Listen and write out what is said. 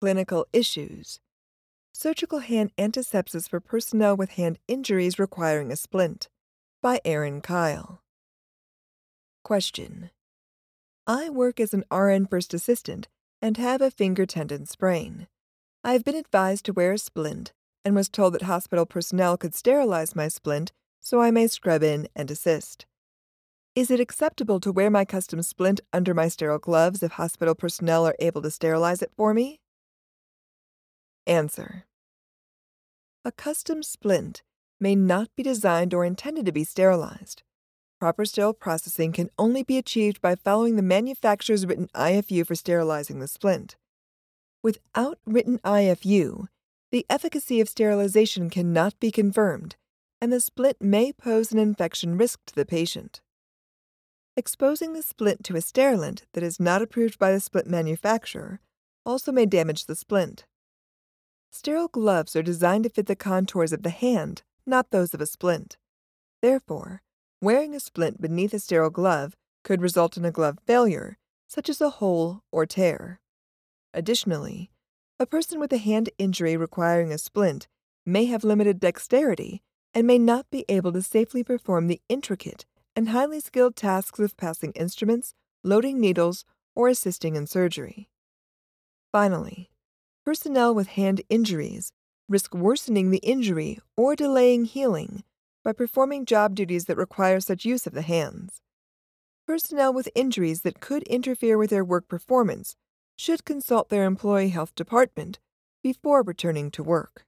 Clinical issues Surgical hand antisepsis for personnel with hand injuries requiring a splint by Erin Kyle. Question I work as an RN first assistant and have a finger tendon sprain. I have been advised to wear a splint and was told that hospital personnel could sterilize my splint so I may scrub in and assist. Is it acceptable to wear my custom splint under my sterile gloves if hospital personnel are able to sterilize it for me? Answer A custom splint may not be designed or intended to be sterilized. Proper sterile processing can only be achieved by following the manufacturer's written IFU for sterilizing the splint. Without written IFU, the efficacy of sterilization cannot be confirmed, and the splint may pose an infection risk to the patient. Exposing the splint to a sterilant that is not approved by the splint manufacturer also may damage the splint. Sterile gloves are designed to fit the contours of the hand, not those of a splint. Therefore, wearing a splint beneath a sterile glove could result in a glove failure, such as a hole or tear. Additionally, a person with a hand injury requiring a splint may have limited dexterity and may not be able to safely perform the intricate and highly skilled tasks of passing instruments, loading needles, or assisting in surgery. Finally, personnel with hand injuries risk worsening the injury or delaying healing by performing job duties that require such use of the hands. Personnel with injuries that could interfere with their work performance should consult their employee health department before returning to work.